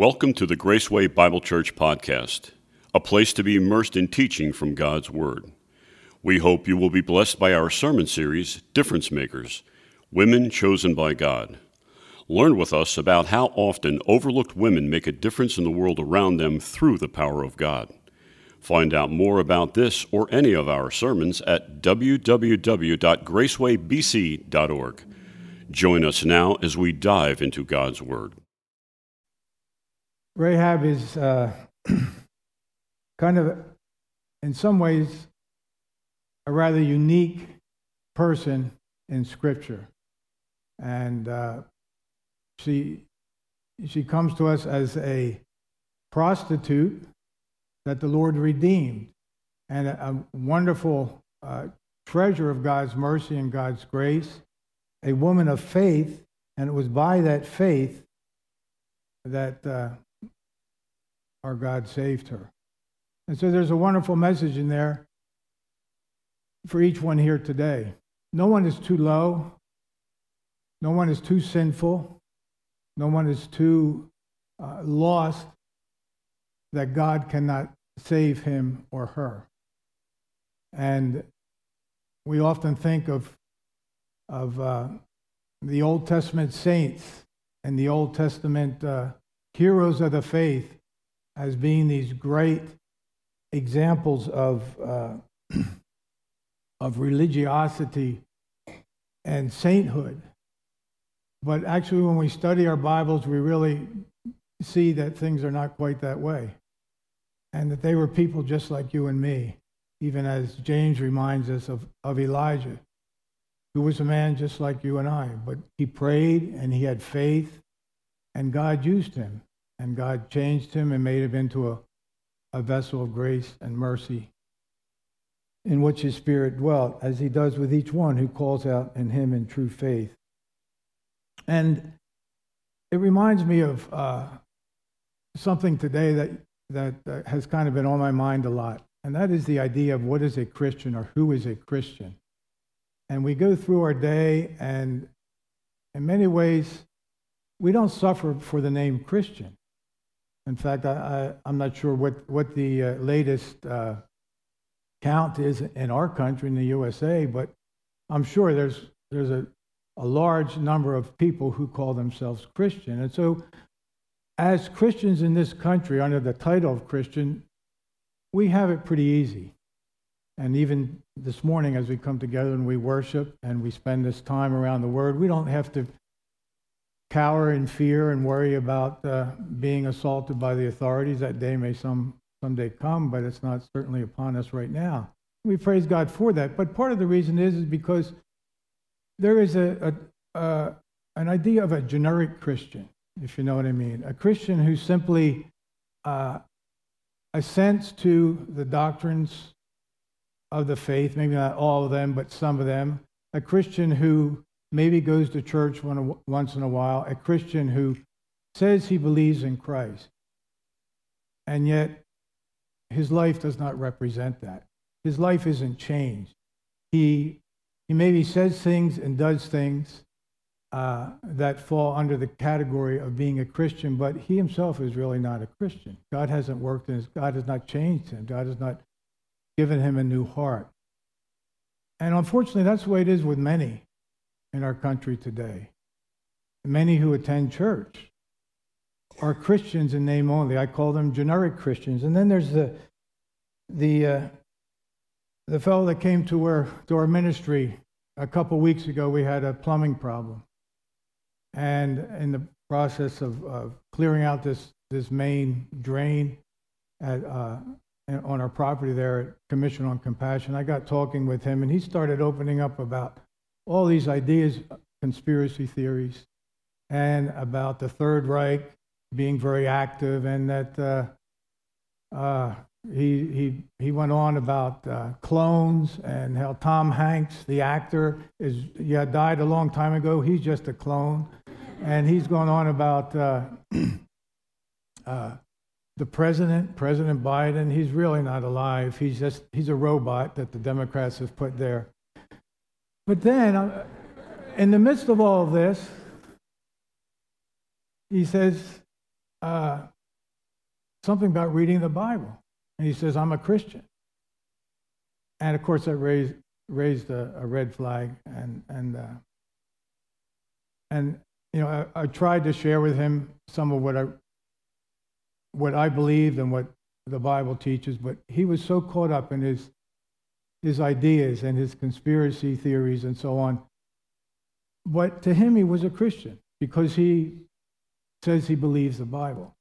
Welcome to the Graceway Bible Church podcast, a place to be immersed in teaching from God's Word. We hope you will be blessed by our sermon series, Difference Makers Women Chosen by God. Learn with us about how often overlooked women make a difference in the world around them through the power of God. Find out more about this or any of our sermons at www.gracewaybc.org. Join us now as we dive into God's Word. Rahab is uh, kind of, in some ways, a rather unique person in Scripture. And uh, she, she comes to us as a prostitute that the Lord redeemed, and a, a wonderful uh, treasure of God's mercy and God's grace, a woman of faith, and it was by that faith that uh, our God saved her. And so there's a wonderful message in there for each one here today. No one is too low. No one is too sinful. No one is too uh, lost that God cannot save him or her. And we often think of, of uh, the Old Testament saints and the Old Testament uh, heroes of the faith as being these great examples of, uh, of religiosity and sainthood. But actually, when we study our Bibles, we really see that things are not quite that way. And that they were people just like you and me, even as James reminds us of, of Elijah, who was a man just like you and I. But he prayed and he had faith, and God used him and God changed him and made him into a, a vessel of grace and mercy in which his spirit dwelt, as he does with each one who calls out in him in true faith. And it reminds me of uh, something today that, that uh, has kind of been on my mind a lot, and that is the idea of what is a Christian or who is a Christian. And we go through our day, and in many ways, we don't suffer for the name Christian. In fact, I, am not sure what, what the uh, latest uh, count is in our country, in the USA, but I'm sure there's, there's a, a large number of people who call themselves Christian. And so, as Christians in this country, under the title of Christian, we have it pretty easy. And even this morning, as we come together and we worship and we spend this time around the Word, we don't have to cower in fear and worry about uh, being assaulted by the authorities. That day may some someday come, but it's not certainly upon us right now. We praise God for that. But part of the reason is is because there is a, a uh, an idea of a generic Christian, if you know what I mean, a Christian who simply uh, assents to the doctrines of the faith, maybe not all of them, but some of them. A Christian who maybe goes to church once in a while, a Christian who says he believes in Christ, and yet his life does not represent that. His life isn't changed. He, he maybe says things and does things uh, that fall under the category of being a Christian, but he himself is really not a Christian. God hasn't worked in his, God has not changed him. God has not given him a new heart. And unfortunately, that's the way it is with many in our country today. Many who attend church are Christians in name only. I call them generic Christians. And then there's the the uh, the fellow that came to our to our ministry a couple weeks ago. We had a plumbing problem, and in the process of, of clearing out this this main drain at uh, on our property there at Commission on Compassion, I got talking with him, and he started opening up about all these ideas, conspiracy theories, and about the Third Reich being very active, and that uh, uh, he, he, he went on about uh, clones and how Tom Hanks, the actor, is yeah died a long time ago. He's just a clone, and he's going on about uh, uh, the president, President Biden. He's really not alive. He's just he's a robot that the Democrats have put there. But then, uh, in the midst of all of this, he says, uh, something about reading the Bible. And he says, I'm a Christian. And of course, that raised, raised a, a red flag. And, and, uh, and you know, I, I tried to share with him some of what I, what I believed and what the Bible teaches, but he was so caught up in his, his ideas and his conspiracy theories and so on. But to him, he was a Christian because he says he believes the Bible.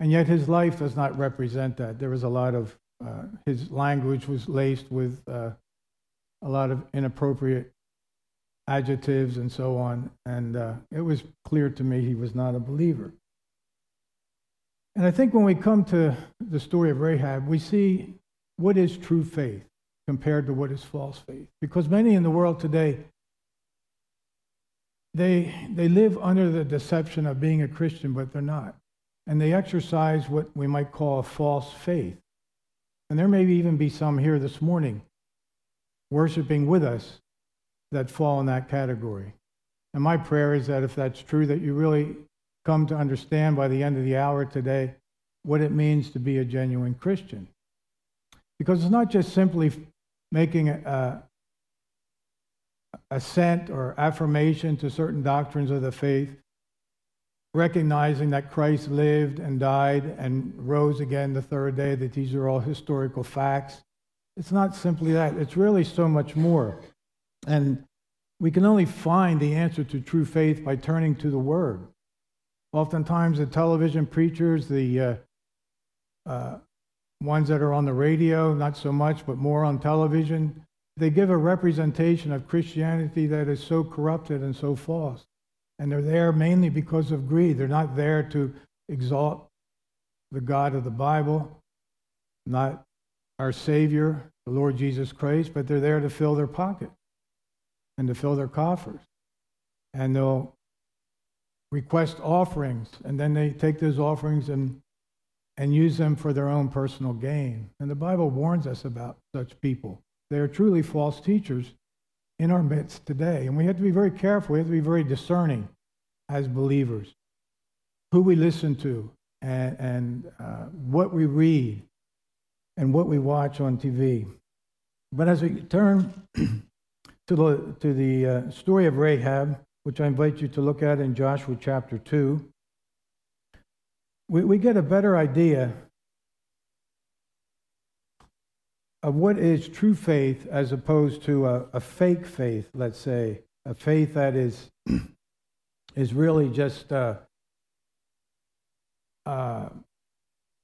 And yet his life does not represent that. There was a lot of, uh, his language was laced with uh, a lot of inappropriate adjectives and so on. And uh, it was clear to me he was not a believer. And I think when we come to the story of Rahab, we see what is true faith compared to what is false faith. Because many in the world today, they, they live under the deception of being a Christian, but they're not. And they exercise what we might call a false faith. And there may even be some here this morning worshiping with us that fall in that category. And my prayer is that if that's true, that you really come to understand by the end of the hour today what it means to be a genuine Christian. Because it's not just simply making a, assent or affirmation to certain doctrines of the faith, recognizing that Christ lived and died and rose again the third day, that these are all historical facts. It's not simply that, it's really so much more. And we can only find the answer to true faith by turning to the Word. Oftentimes, the television preachers, the uh, uh, ones that are on the radio, not so much, but more on television, they give a representation of Christianity that is so corrupted and so false. And they're there mainly because of greed. They're not there to exalt the God of the Bible, not our Savior, the Lord Jesus Christ, but they're there to fill their pocket and to fill their coffers. And they'll request offerings, and then they take those offerings and, and use them for their own personal gain. And the Bible warns us about such people. They are truly false teachers in our midst today. And we have to be very careful. We have to be very discerning as believers who we listen to and, and uh, what we read and what we watch on TV. But as we turn to the, to the uh, story of Rahab, which I invite you to look at in Joshua chapter 2, we, we get a better idea of what is true faith as opposed to a, a fake faith, let's say, a faith that is, is really just uh, uh,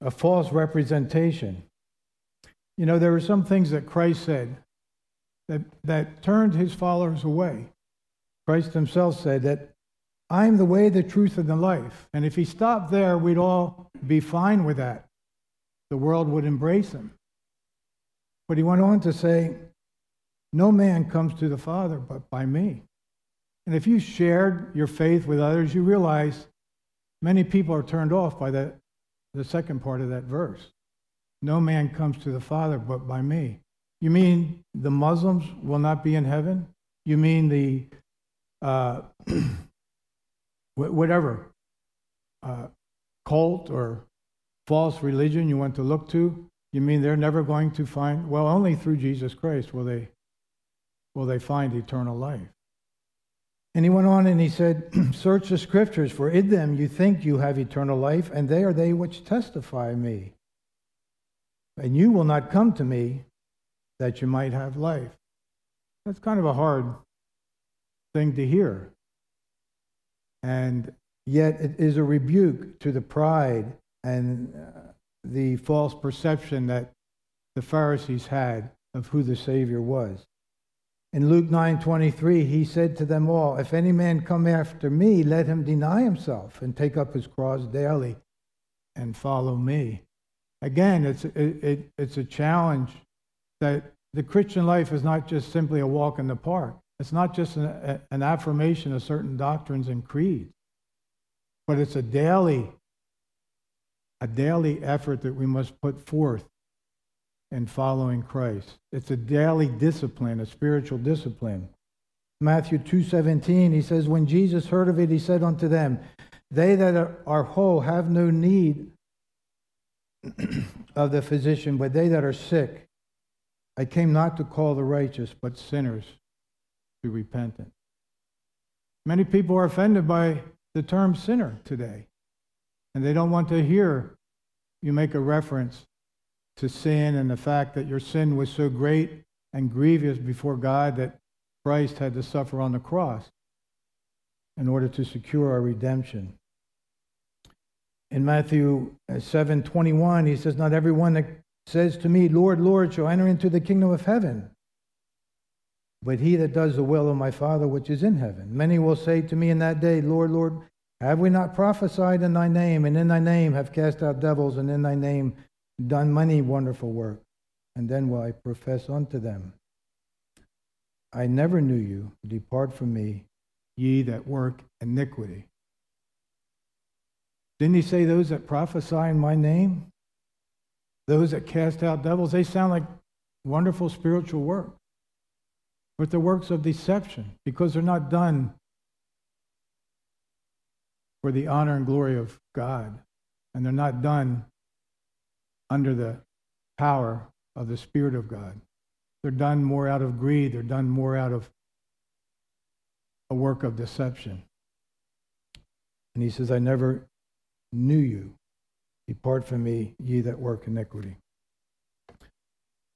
a false representation. You know, there were some things that Christ said that, that turned his followers away. Christ himself said that I am the way, the truth, and the life. And if he stopped there, we'd all be fine with that. The world would embrace him. But he went on to say, No man comes to the Father but by me. And if you shared your faith with others, you realize many people are turned off by that, the second part of that verse. No man comes to the Father but by me. You mean the Muslims will not be in heaven? You mean the uh, whatever uh, cult or false religion you want to look to you mean they're never going to find? Well, only through Jesus Christ will they, will they find eternal life. And he went on and he said, Search the scriptures, for in them you think you have eternal life, and they are they which testify me. And you will not come to me that you might have life. That's kind of a hard thing to hear. And yet it is a rebuke to the pride and uh, the false perception that the Pharisees had of who the Savior was. In Luke 9:23, he said to them all, "If any man come after me, let him deny himself and take up his cross daily and follow me." Again, it's it, it, it's a challenge that the Christian life is not just simply a walk in the park. It's not just an, an affirmation of certain doctrines and creeds, but it's a daily a daily effort that we must put forth in following Christ. It's a daily discipline, a spiritual discipline. Matthew 2:17 he says when Jesus heard of it he said unto them They that are, are whole have no need of the physician, but they that are sick. I came not to call the righteous, but sinners to repentance. Many people are offended by the term sinner today, and they don't want to hear you make a reference to sin and the fact that your sin was so great and grievous before God that Christ had to suffer on the cross in order to secure our redemption. In Matthew uh, 7:21 he says not everyone that says to me Lord Lord shall enter into the kingdom of heaven but he that does the will of my Father which is in heaven. Many will say to me in that day, Lord, Lord, have we not prophesied in thy name, and in thy name have cast out devils, and in thy name done many wonderful works? And then will I profess unto them, I never knew you. Depart from me, ye that work iniquity. Didn't he say those that prophesy in my name? Those that cast out devils, they sound like wonderful spiritual work but they're works of deception because they're not done for the honor and glory of God, and they're not done under the power of the Spirit of God. They're done more out of greed, they're done more out of a work of deception. And he says, I never knew you. Depart from me, ye that work iniquity.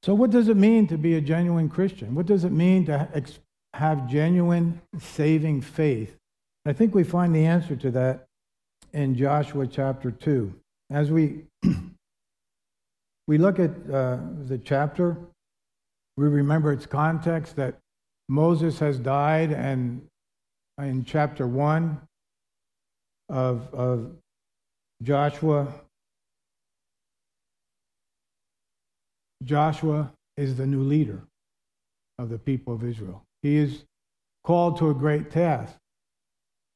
So, what does it mean to be a genuine Christian? What does it mean to have genuine saving faith? I think we find the answer to that in Joshua chapter 2. As we, we look at uh, the chapter, we remember its context that Moses has died, and in chapter 1 of, of Joshua, Joshua is the new leader of the people of Israel. He is called to a great task,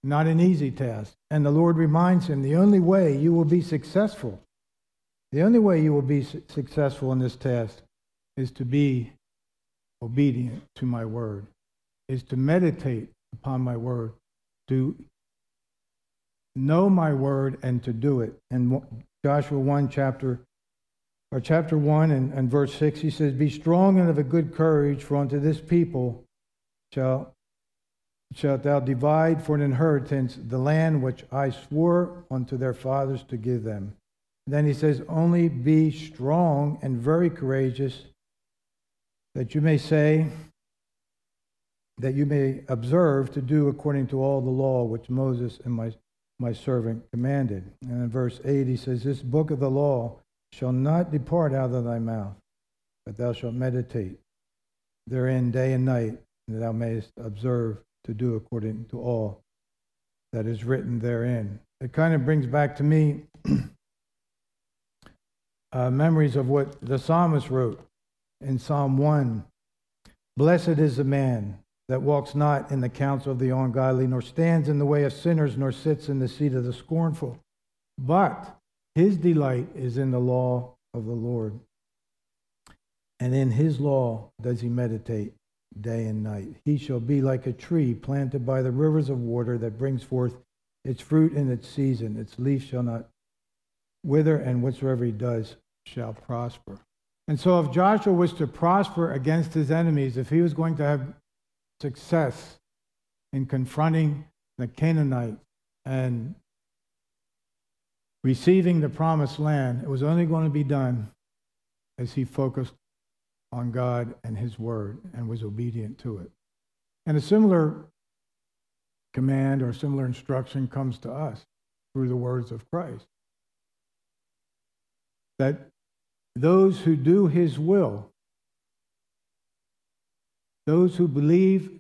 not an easy task. And the Lord reminds him the only way you will be successful, the only way you will be successful in this task is to be obedient to my word, is to meditate upon my word, to know my word and to do it. And Joshua 1, chapter or chapter 1 and, and verse 6, he says, Be strong and of a good courage, for unto this people shall, shalt thou divide for an inheritance the land which I swore unto their fathers to give them. then he says, Only be strong and very courageous, that you may say, that you may observe to do according to all the law which Moses and my, my servant commanded. And in verse 8, he says, This book of the law shall not depart out of thy mouth, but thou shalt meditate therein day and night, that thou mayest observe to do according to all that is written therein. It kind of brings back to me uh, memories of what the psalmist wrote in Psalm 1 Blessed is the man that walks not in the counsel of the ungodly, nor stands in the way of sinners, nor sits in the seat of the scornful. But his delight is in the law of the Lord. And in his law does he meditate day and night. He shall be like a tree planted by the rivers of water that brings forth its fruit in its season. Its leaf shall not wither, and whatsoever he does shall prosper. And so, if Joshua was to prosper against his enemies, if he was going to have success in confronting the Canaanites and receiving the promised land, it was only going to be done as he focused on God and his word and was obedient to it. And a similar command or similar instruction comes to us through the words of Christ. That those who do his will, those who believe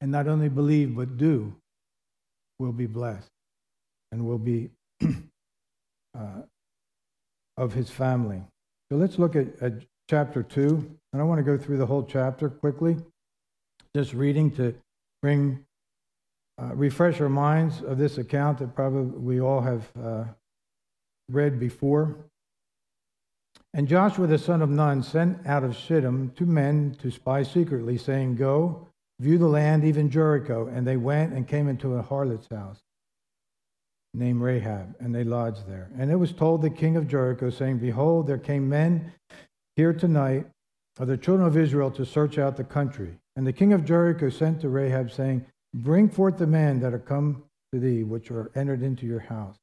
and not only believe but do, will be blessed and will be uh, of his family. So let's look at, at chapter 2. And I want to go through the whole chapter quickly, just reading to bring, uh, refresh our minds of this account that probably we all have uh, read before. And Joshua the son of Nun sent out of Shittim two men to spy secretly, saying, Go, view the land, even Jericho. And they went and came into a harlot's house named Rahab, and they lodged there. And it was told the king of Jericho, saying, Behold, there came men here tonight of the children of Israel to search out the country. And the king of Jericho sent to Rahab, saying, Bring forth the men that are come to thee, which are entered into your house,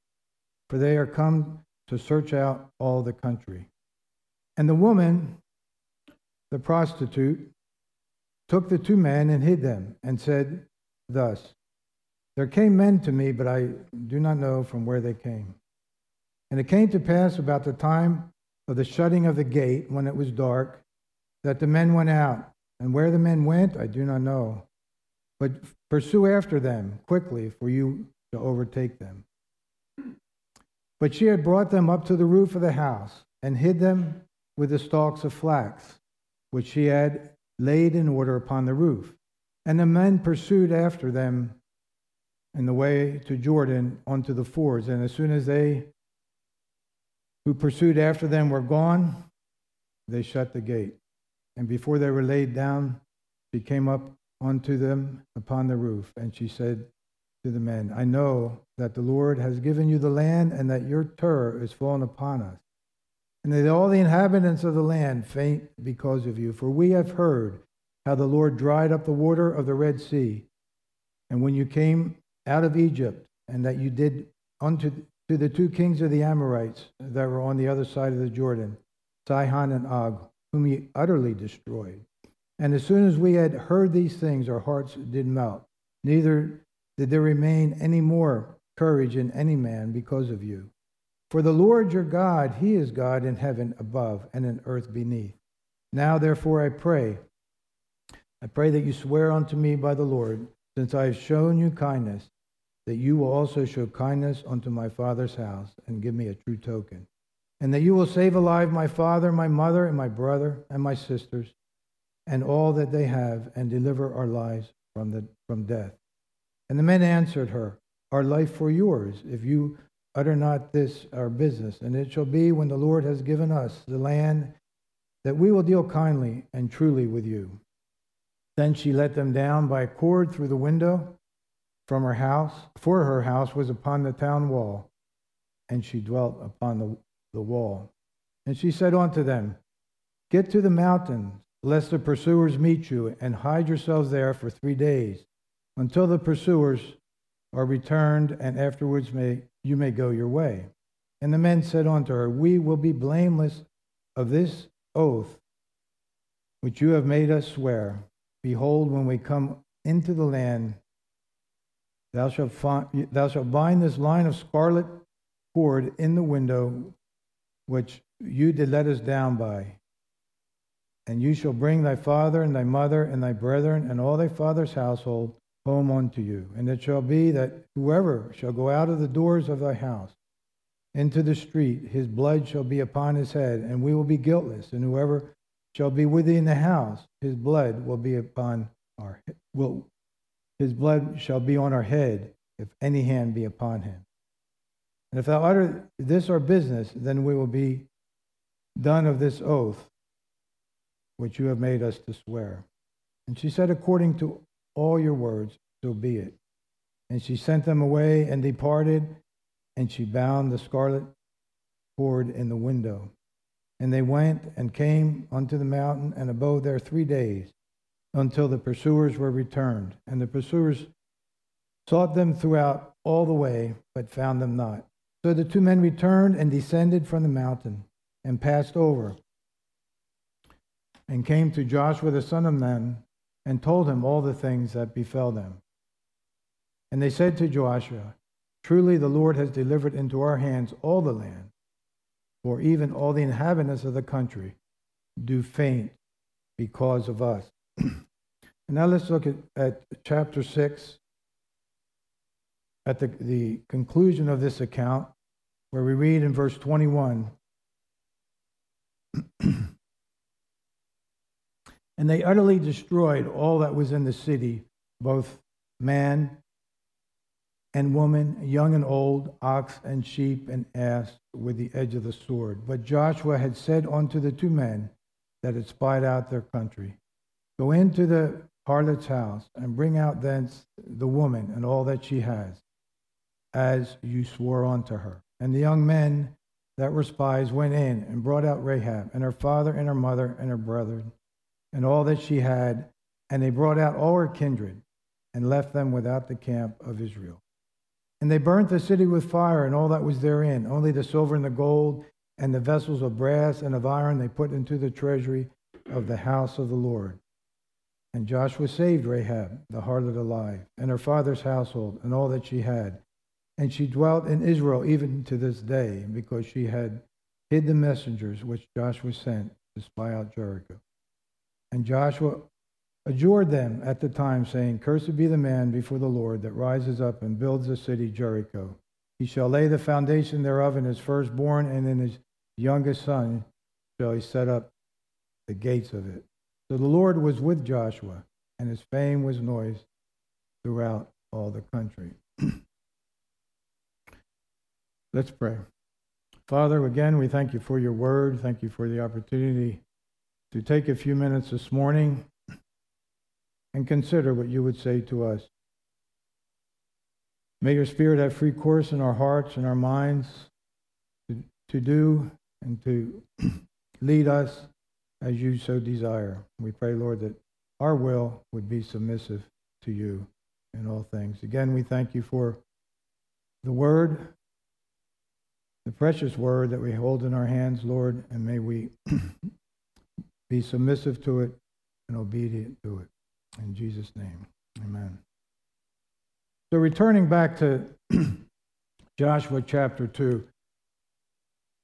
for they are come to search out all the country. And the woman, the prostitute, took the two men and hid them, and said thus, There came men to me, but I do not know from where they came. And it came to pass about the time of the shutting of the gate, when it was dark, that the men went out. And where the men went, I do not know. But pursue after them quickly, for you to overtake them. But she had brought them up to the roof of the house, and hid them with the stalks of flax, which she had laid in order upon the roof. And the men pursued after them in the way to Jordan unto the fords. And as soon as they who pursued after them were gone, they shut the gate. And before they were laid down, she came up unto them upon the roof, and she said to the men, I know that the Lord has given you the land, and that your terror is fallen upon us, and that all the inhabitants of the land faint because of you. For we have heard how the Lord dried up the water of the Red Sea, and when you came out of Egypt, and that you did unto to the two kings of the Amorites that were on the other side of the Jordan, Sihon and Og, whom he utterly destroyed. And as soon as we had heard these things, our hearts did melt. Neither did there remain any more courage in any man because of you. For the Lord your God, he is God in heaven above and in earth beneath. Now, therefore, I pray, I pray that you swear unto me by the Lord, since I have shown you kindness, that you will also show kindness unto my father's house and give me a true token and that you will save alive my father, my mother, and my brother, and my sisters, and all that they have, and deliver our lives from, the, from death. And the men answered her, Our life for yours, if you utter not this our business. And it shall be when the Lord has given us the land that we will deal kindly and truly with you. Then she let them down by a cord through the window from her house, for her house was upon the town wall, and she dwelt upon the the wall. And she said unto them, Get to the mountains, lest the pursuers meet you, and hide yourselves there for three days, until the pursuers are returned, and afterwards may you may go your way. And the men said unto her, We will be blameless of this oath which you have made us swear. Behold, when we come into the land, thou shalt, find, thou shalt bind this line of scarlet cord in the window which you did let us down by. And you shall bring thy father and thy mother and thy brethren and all thy father's household home unto you. And it shall be that whoever shall go out of the doors of thy house into the street, his blood shall be upon his head, and we will be guiltless. And whoever shall be within the house, his blood will be upon our will his blood shall be on our head, if any hand be upon him. And if thou utter this our business, then we will be done of this oath which you have made us to swear. And she said, According to all your words, so be it. And she sent them away and departed, and she bound the scarlet cord in the window. And they went and came unto the mountain and abode there three days until the pursuers were returned. And the pursuers sought them throughout all the way, but found them not. So the two men returned and descended from the mountain and passed over and came to Joshua the son of Nun and told him all the things that befell them. And they said to Joshua, Truly the Lord has delivered into our hands all the land, for even all the inhabitants of the country do faint because of us. now let's look at, at chapter 6, at the, the conclusion of this account where we read in verse 21 And they utterly destroyed all that was in the city, both man and woman, young and old, ox and sheep and ass, with the edge of the sword. But Joshua had said unto the two men that had spied out their country, Go into the harlot's house and bring out thence the woman and all that she has, as you swore unto her. And the young men that were spies went in and brought out Rahab and her father and her mother and her brethren and all that she had, and they brought out all her kindred and left them without the camp of Israel. And they burnt the city with fire and all that was therein, only the silver and the gold and the vessels of brass and of iron they put into the treasury of the house of the Lord. And Joshua saved Rahab, the harlot alive, and her father's household, and all that she had. And she dwelt in Israel even to this day, because she had hid the messengers which Joshua sent to spy out Jericho. And Joshua adjured them at the time, saying, Cursed be the man before the Lord that rises up and builds the city Jericho. He shall lay the foundation thereof in his firstborn, and in his youngest son shall he set up the gates of it. So the Lord was with Joshua, and his fame was noised throughout all the country. Let's pray. Father, again, we thank you for your word. Thank you for the opportunity to take a few minutes this morning and consider what you would say to us. May your Spirit have free course in our hearts and our minds to, to do and to lead us as you so desire. We pray, Lord, that our will would be submissive to you in all things. Again, we thank you for the word, the precious word that we hold in our hands, Lord, and may we be submissive to it and obedient to it. In Jesus' name, amen. So, returning back to Joshua chapter 2,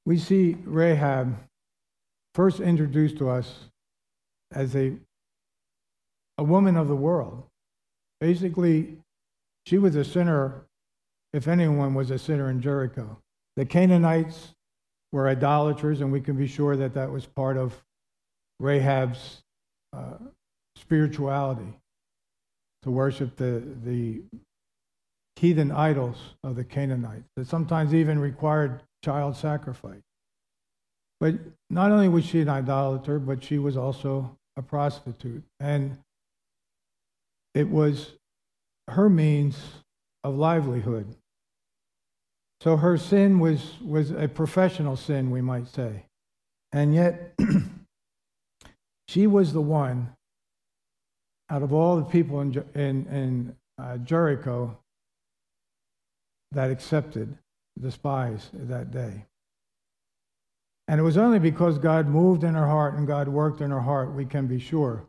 we see Rahab first introduced to us as a, a woman of the world. Basically, she was a sinner, if anyone was a sinner in Jericho. The Canaanites were idolaters, and we can be sure that that was part of Rahab's uh, spirituality to worship the, the heathen idols of the Canaanites that sometimes even required child sacrifice. But not only was she an idolater, but she was also a prostitute. And it was her means of livelihood. So her sin was, was a professional sin, we might say. And yet, She was the one out of all the people in, in, in uh, Jericho that accepted the spies that day. And it was only because God moved in her heart and God worked in her heart, we can be sure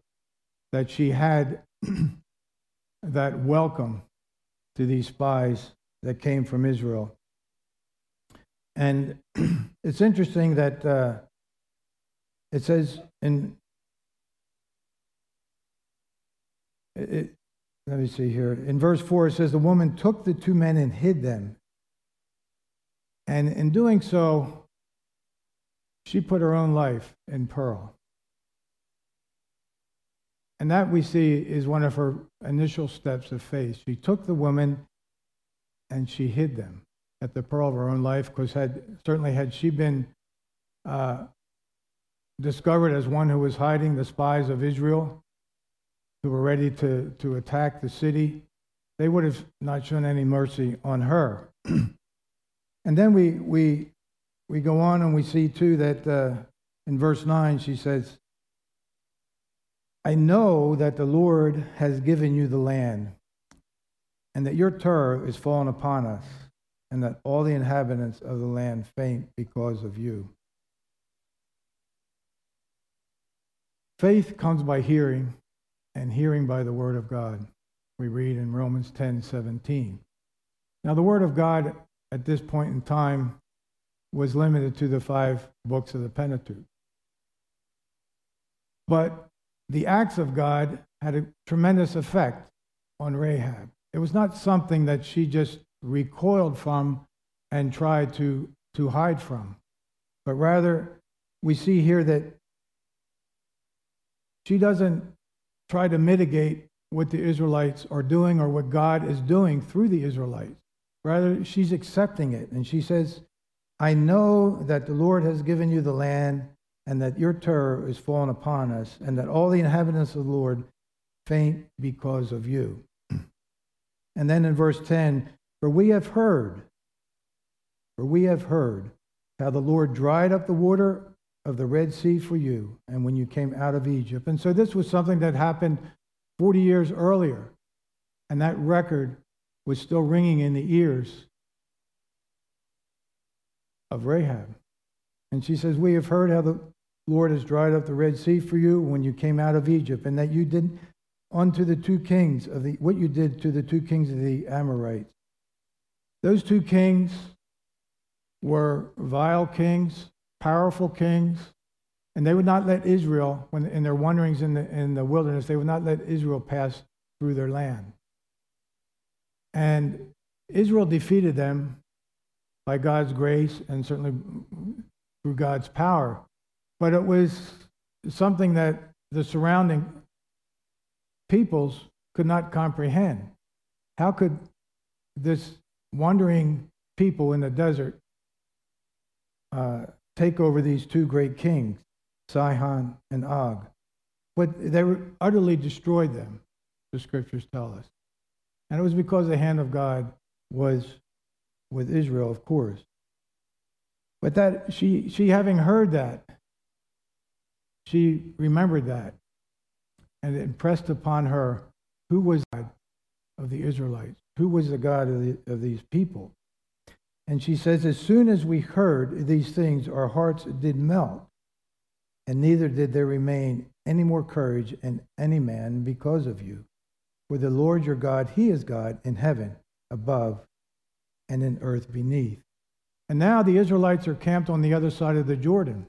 that she had that welcome to these spies that came from Israel. And it's interesting that uh, it says in It, let me see here. In verse 4, it says, The woman took the two men and hid them. And in doing so, she put her own life in peril. And that we see is one of her initial steps of faith. She took the woman and she hid them at the peril of her own life, because had certainly had she been uh, discovered as one who was hiding the spies of Israel, who were ready to, to attack the city, they would have not shown any mercy on her. and then we, we, we go on and we see too that uh, in verse 9 she says, I know that the Lord has given you the land, and that your terror is fallen upon us, and that all the inhabitants of the land faint because of you. Faith comes by hearing, and hearing by the word of God. We read in Romans 10 17. Now, the word of God at this point in time was limited to the five books of the Pentateuch. But the acts of God had a tremendous effect on Rahab. It was not something that she just recoiled from and tried to, to hide from, but rather we see here that she doesn't try to mitigate what the Israelites are doing or what God is doing through the Israelites. Rather, she's accepting it. And she says, I know that the Lord has given you the land and that your terror is fallen upon us, and that all the inhabitants of the Lord faint because of you. And then in verse 10, For we have heard, for we have heard how the Lord dried up the water of the Red Sea for you, and when you came out of Egypt. And so this was something that happened 40 years earlier, and that record was still ringing in the ears of Rahab. And she says, We have heard how the Lord has dried up the Red Sea for you when you came out of Egypt, and that you did unto the two kings of the what you did to the two kings of the Amorites. Those two kings were vile kings, powerful kings, and they would not let Israel, when in their wanderings in the in the wilderness, they would not let Israel pass through their land. And Israel defeated them by God's grace and certainly through God's power. But it was something that the surrounding peoples could not comprehend. How could this wandering people in the desert uh, take over these two great kings, Sihon and Og? But they were utterly destroyed them, the scriptures tell us. And it was because the hand of God was with Israel, of course. But that she, she having heard that, she remembered that, and it impressed upon her who was God of the Israelites, who was the God of, the, of these people. And she says, As soon as we heard these things, our hearts did melt, and neither did there remain any more courage in any man because of you. For the Lord your God, He is God in heaven above and in earth beneath. And now the Israelites are camped on the other side of the Jordan.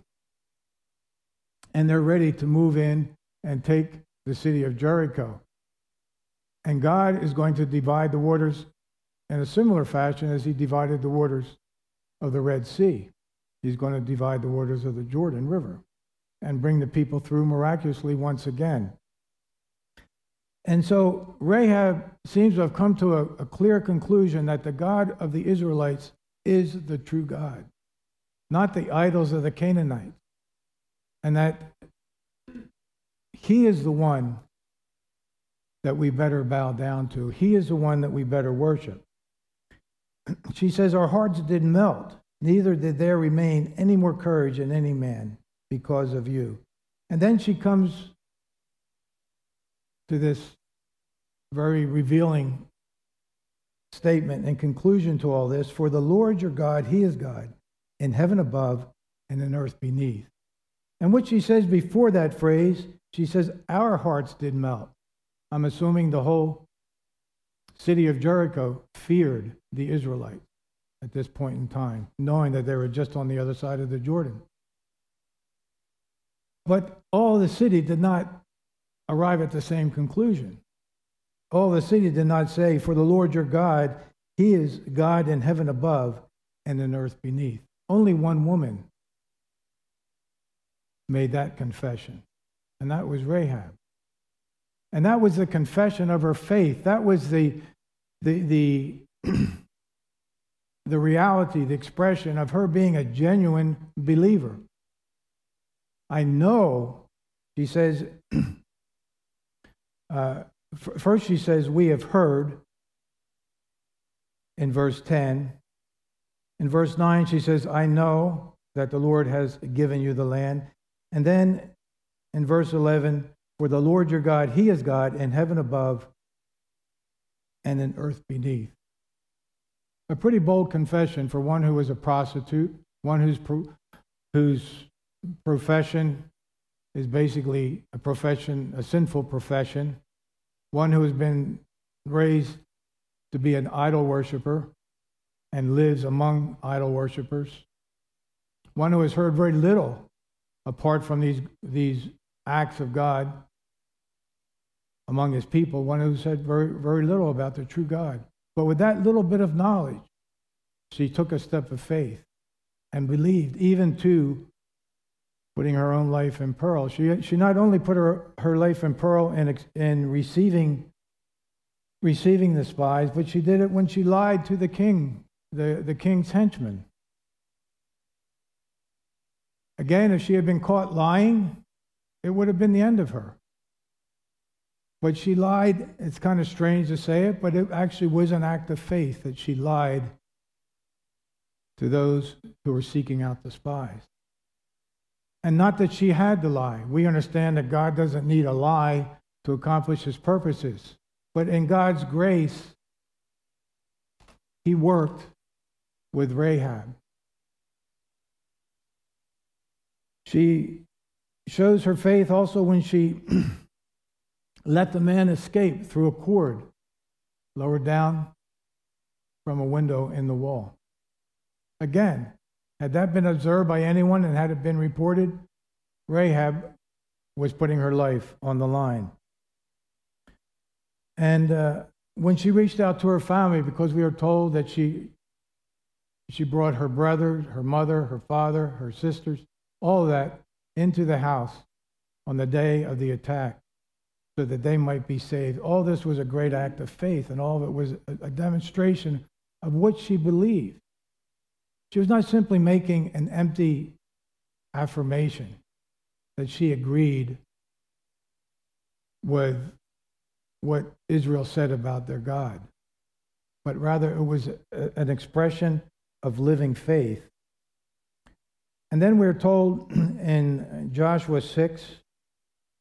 And they're ready to move in and take the city of Jericho. And God is going to divide the waters in a similar fashion as he divided the waters of the Red Sea. He's going to divide the waters of the Jordan River and bring the people through miraculously once again. And so Rahab seems to have come to a, a, clear conclusion that the God of the Israelites is the true God, not the idols of the Canaanites. And that he is the one that we better bow down to. He is the one that we better worship. She says, Our hearts did melt, neither did there remain any more courage in any man because of you. And then she comes to this very revealing statement and conclusion to all this For the Lord your God, He is God, in heaven above and in earth beneath. And what she says before that phrase, she says, Our hearts did melt. I'm assuming the whole city of Jericho feared the Israelites at this point in time, knowing that they were just on the other side of the Jordan. But all the city did not arrive at the same conclusion. All the city did not say, For the Lord your God, he is God in heaven above and in earth beneath. Only one woman made that confession, and that was Rahab. And that was the confession of her faith. That was the, the, the, the reality, the expression of her being a genuine believer. I know, she says, uh, first she says, We have heard in verse 10. In verse 9, she says, I know that the Lord has given you the land. And then in verse 11, For the Lord your God, He is God in heaven above and in earth beneath. A pretty bold confession for one who was a prostitute, one whose, pro- whose profession is basically a profession, a sinful profession, one who has been raised to be an idol worshiper and lives among idol worshipers, one who has heard very little apart from these, these acts of God among his people, one who said very, very little about the true God. But with that little bit of knowledge, she took a step of faith and believed, even to putting her own life in peril. She, she not only put her, her life in peril in, in receiving, receiving the spies, but she did it when she lied to the king, the, the king's henchman. Again, if she had been caught lying, it would have been the end of her. But she lied. It's kind of strange to say it, but it actually was an act of faith that she lied to those who were seeking out the spies. And not that she had to lie. We understand that God doesn't need a lie to accomplish his purposes. But in God's grace, he worked with Rahab. She shows her faith also when she let the man escape through a cord lowered down from a window in the wall. Again, had that been observed by anyone and had it been reported, Rahab was putting her life on the line. And uh, when she reached out to her family, because we are told that she, she brought her brothers, her mother, her father, her sisters, all of that into the house on the day of the attack so that they might be saved. All this was a great act of faith, and all of it was a demonstration of what she believed. She was not simply making an empty affirmation that she agreed with what Israel said about their God, but rather it was a, an expression of living faith. And then we're told in Joshua 6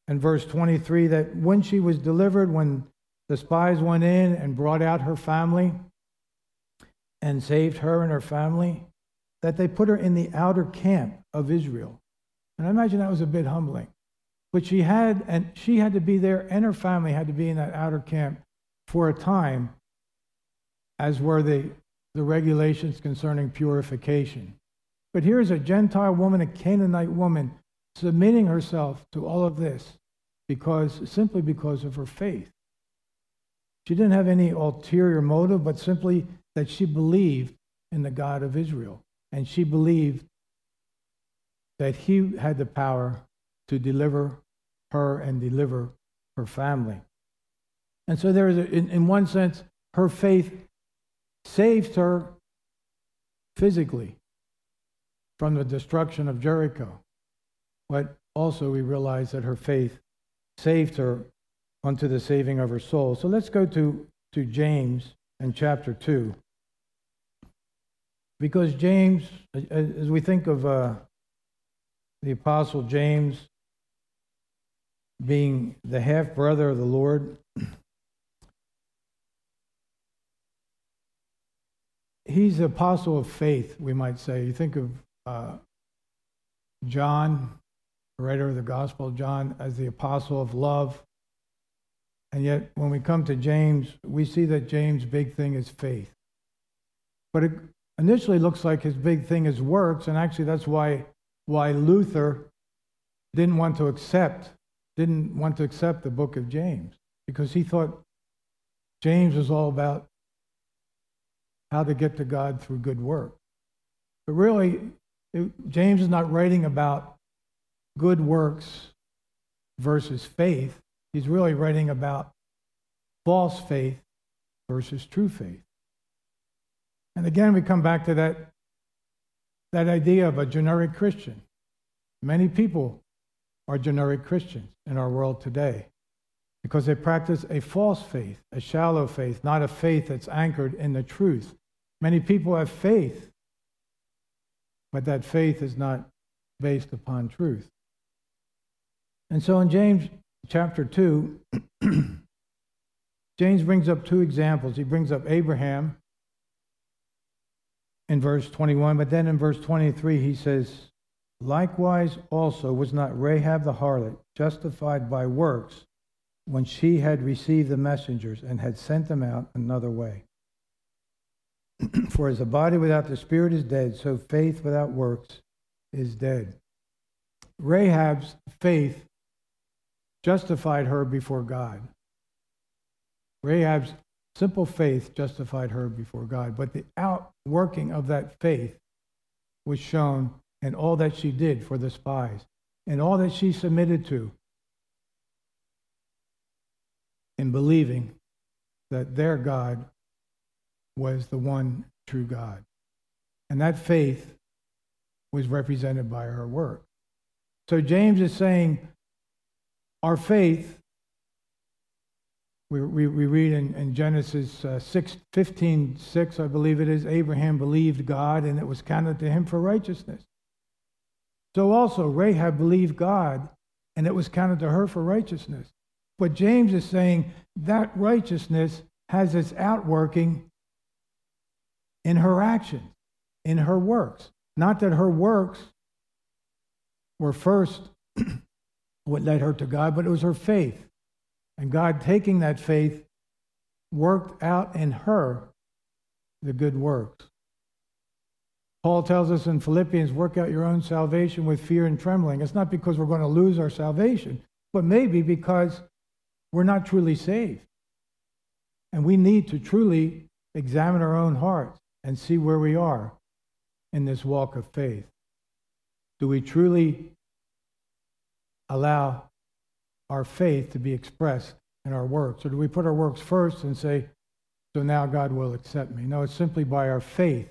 and verse 23 that when she was delivered, when the spies went in and brought out her family and saved her and her family, that they put her in the outer camp of Israel. And I imagine that was a bit humbling. But she had, and she had to be there, and her family had to be in that outer camp for a time, as were the, the regulations concerning purification. But here's a Gentile woman, a Canaanite woman, submitting herself to all of this because simply because of her faith. She didn't have any ulterior motive, but simply that she believed in the God of Israel. And she believed that he had the power to deliver her and deliver her family. And so there is, a, in, in one sense, her faith saved her physically from the destruction of Jericho. But also we realize that her faith saved her unto the saving of her soul. So let's go to, to James and chapter 2. Because James, as we think of uh, the Apostle James being the half brother of the Lord, he's the apostle of faith, we might say. You think of uh, John, the writer of the Gospel John, as the apostle of love. And yet, when we come to James, we see that James' big thing is faith. But it initially looks like his big thing is works, and actually, that's why, why Luther didn't want to accept didn't want to accept the book of James because he thought James was all about how to get to God through good work. But really, it, James is not writing about good works versus faith. He's really writing about false faith versus true faith. And again, we come back to that, that idea of a generic Christian. Many people are generic Christians in our world today because they practice a false faith, a shallow faith, not a faith that's anchored in the truth. Many people have faith, but that faith is not based upon truth. And so in James chapter 2, James brings up two examples. He brings up Abraham in verse 21, but then in verse 23, he says, Likewise also was not Rahab the harlot justified by works when she had received the messengers and had sent them out another way. For as the body without the spirit is dead, so faith without works is dead. Rahab's faith justified her before God. Rahab's simple faith justified her before God, but the outworking of that faith was shown in all that she did for the spies and all that she submitted to in believing that their God was the one true God. And that faith was represented by her work. So James is saying our faith We, we, we read in, in Genesis uh, 6, 15, 6, I believe it is, Abraham believed God and it was counted to him for righteousness. So also Rahab believed God and it was counted to her for righteousness. But James is saying that righteousness has its outworking in her actions, in her works. Not that her works were first what led her to God, but it was her faith. And God, taking that faith, worked out in her the good works. Paul tells us in Philippians, work out your own salvation with fear and trembling. It's not because we're going to lose our salvation, but maybe because we're not truly saved. And we need to truly examine our own hearts and see where we are in this walk of faith. Do we truly allow our faith to be expressed in our works? Or do we put our works first and say, so now God will accept me? No, it's simply by our faith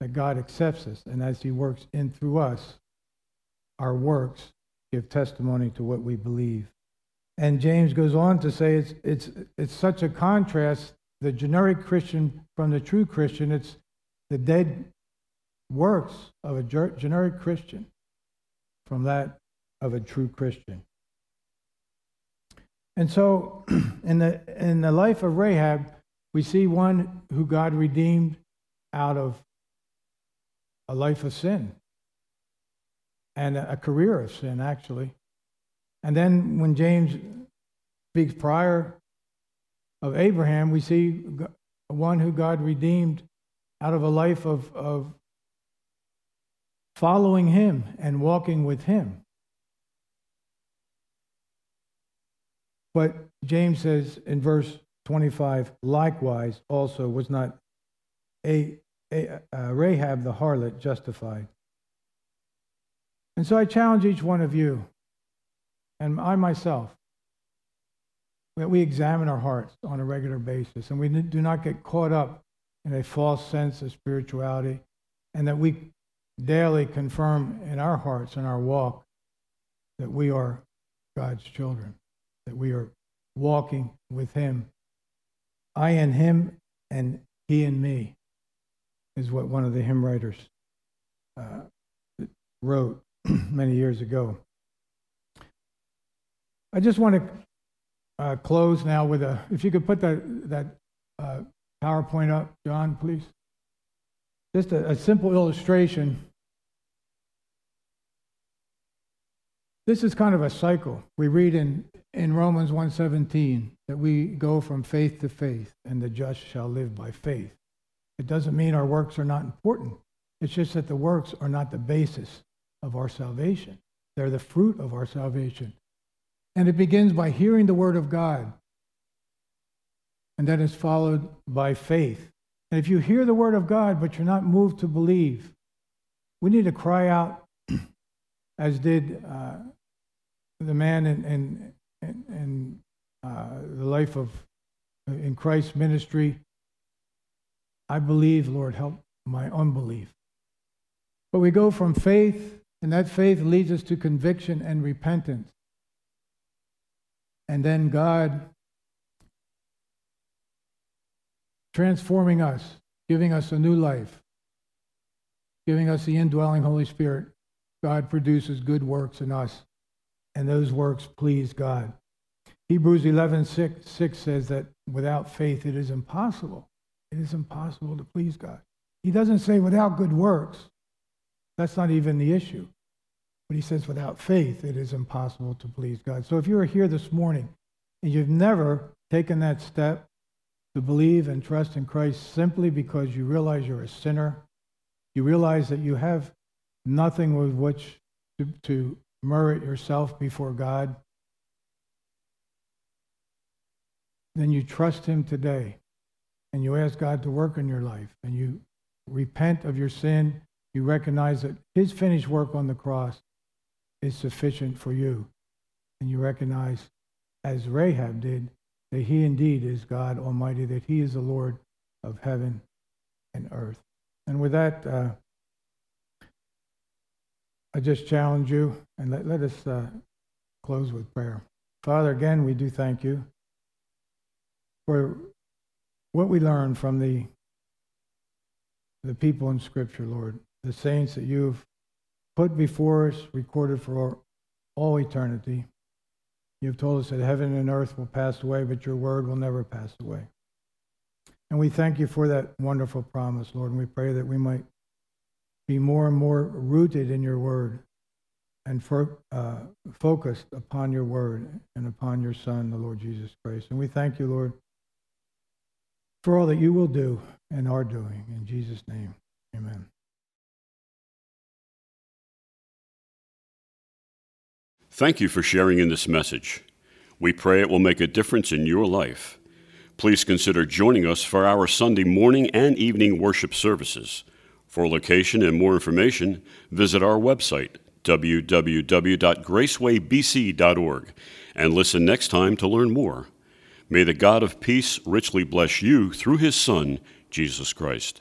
that God accepts us. And as He works in through us, our works give testimony to what we believe. And James goes on to say it's, it's, it's such a contrast, the generic Christian from the true Christian. It's the dead works of a generic Christian from that of a true Christian. And so in the, in the life of Rahab, we see one who God redeemed out of a life of sin and a career of sin, actually. And then when James speaks prior of Abraham, we see one who God redeemed out of a life of, of following him and walking with him. But James says in verse 25, likewise also was not a, a uh, Rahab the harlot justified. And so I challenge each one of you, and I myself, that we examine our hearts on a regular basis and we do not get caught up in a false sense of spirituality, and that we daily confirm in our hearts and our walk that we are God's children that we are walking with Him. I and Him, and He and me, is what one of the hymn writers uh, wrote many years ago. I just want to uh, close now with a, if you could put that, that uh, PowerPoint up, John, please. Just a, a simple illustration This is kind of a cycle. We read in, in Romans 1:17 that we go from faith to faith and the just shall live by faith. It doesn't mean our works are not important. It's just that the works are not the basis of our salvation. They're the fruit of our salvation. And it begins by hearing the word of God. And that is followed by faith. And if you hear the word of God, but you're not moved to believe, we need to cry out, as did uh, the man in, in, in, in uh, the life of in Christ's ministry. I believe, Lord, help my unbelief. But we go from faith, and that faith leads us to conviction and repentance. And then God transforming us, giving us a new life, giving us the indwelling Holy Spirit. God produces good works in us and those works please God. Hebrews 11 6, 6 says that without faith it is impossible. It is impossible to please God. He doesn't say without good works. That's not even the issue. But he says without faith it is impossible to please God. So if you're here this morning and you've never taken that step to believe and trust in Christ simply because you realize you're a sinner, you realize that you have nothing with which to, to merit yourself before God, then you trust Him today and you ask God to work in your life and you repent of your sin. You recognize that His finished work on the cross is sufficient for you. And you recognize, as Rahab did, that He indeed is God Almighty, that He is the Lord of heaven and earth. And with that, uh, I just challenge you and let, let us uh, close with prayer. Father, again, we do thank you for what we learn from the the people in Scripture, Lord, the saints that you've put before us, recorded for all eternity. You've told us that heaven and earth will pass away, but your word will never pass away. And we thank you for that wonderful promise, Lord, and we pray that we might be more and more rooted in your word and for, uh, focused upon your word and upon your Son, the Lord Jesus Christ. And we thank you, Lord, for all that you will do and are doing. In Jesus' name, amen. Thank you for sharing in this message. We pray it will make a difference in your life. Please consider joining us for our Sunday morning and evening worship services. For location and more information, visit our website, www.gracewaybc.org, and listen next time to learn more. May the God of peace richly bless you through his Son, Jesus Christ.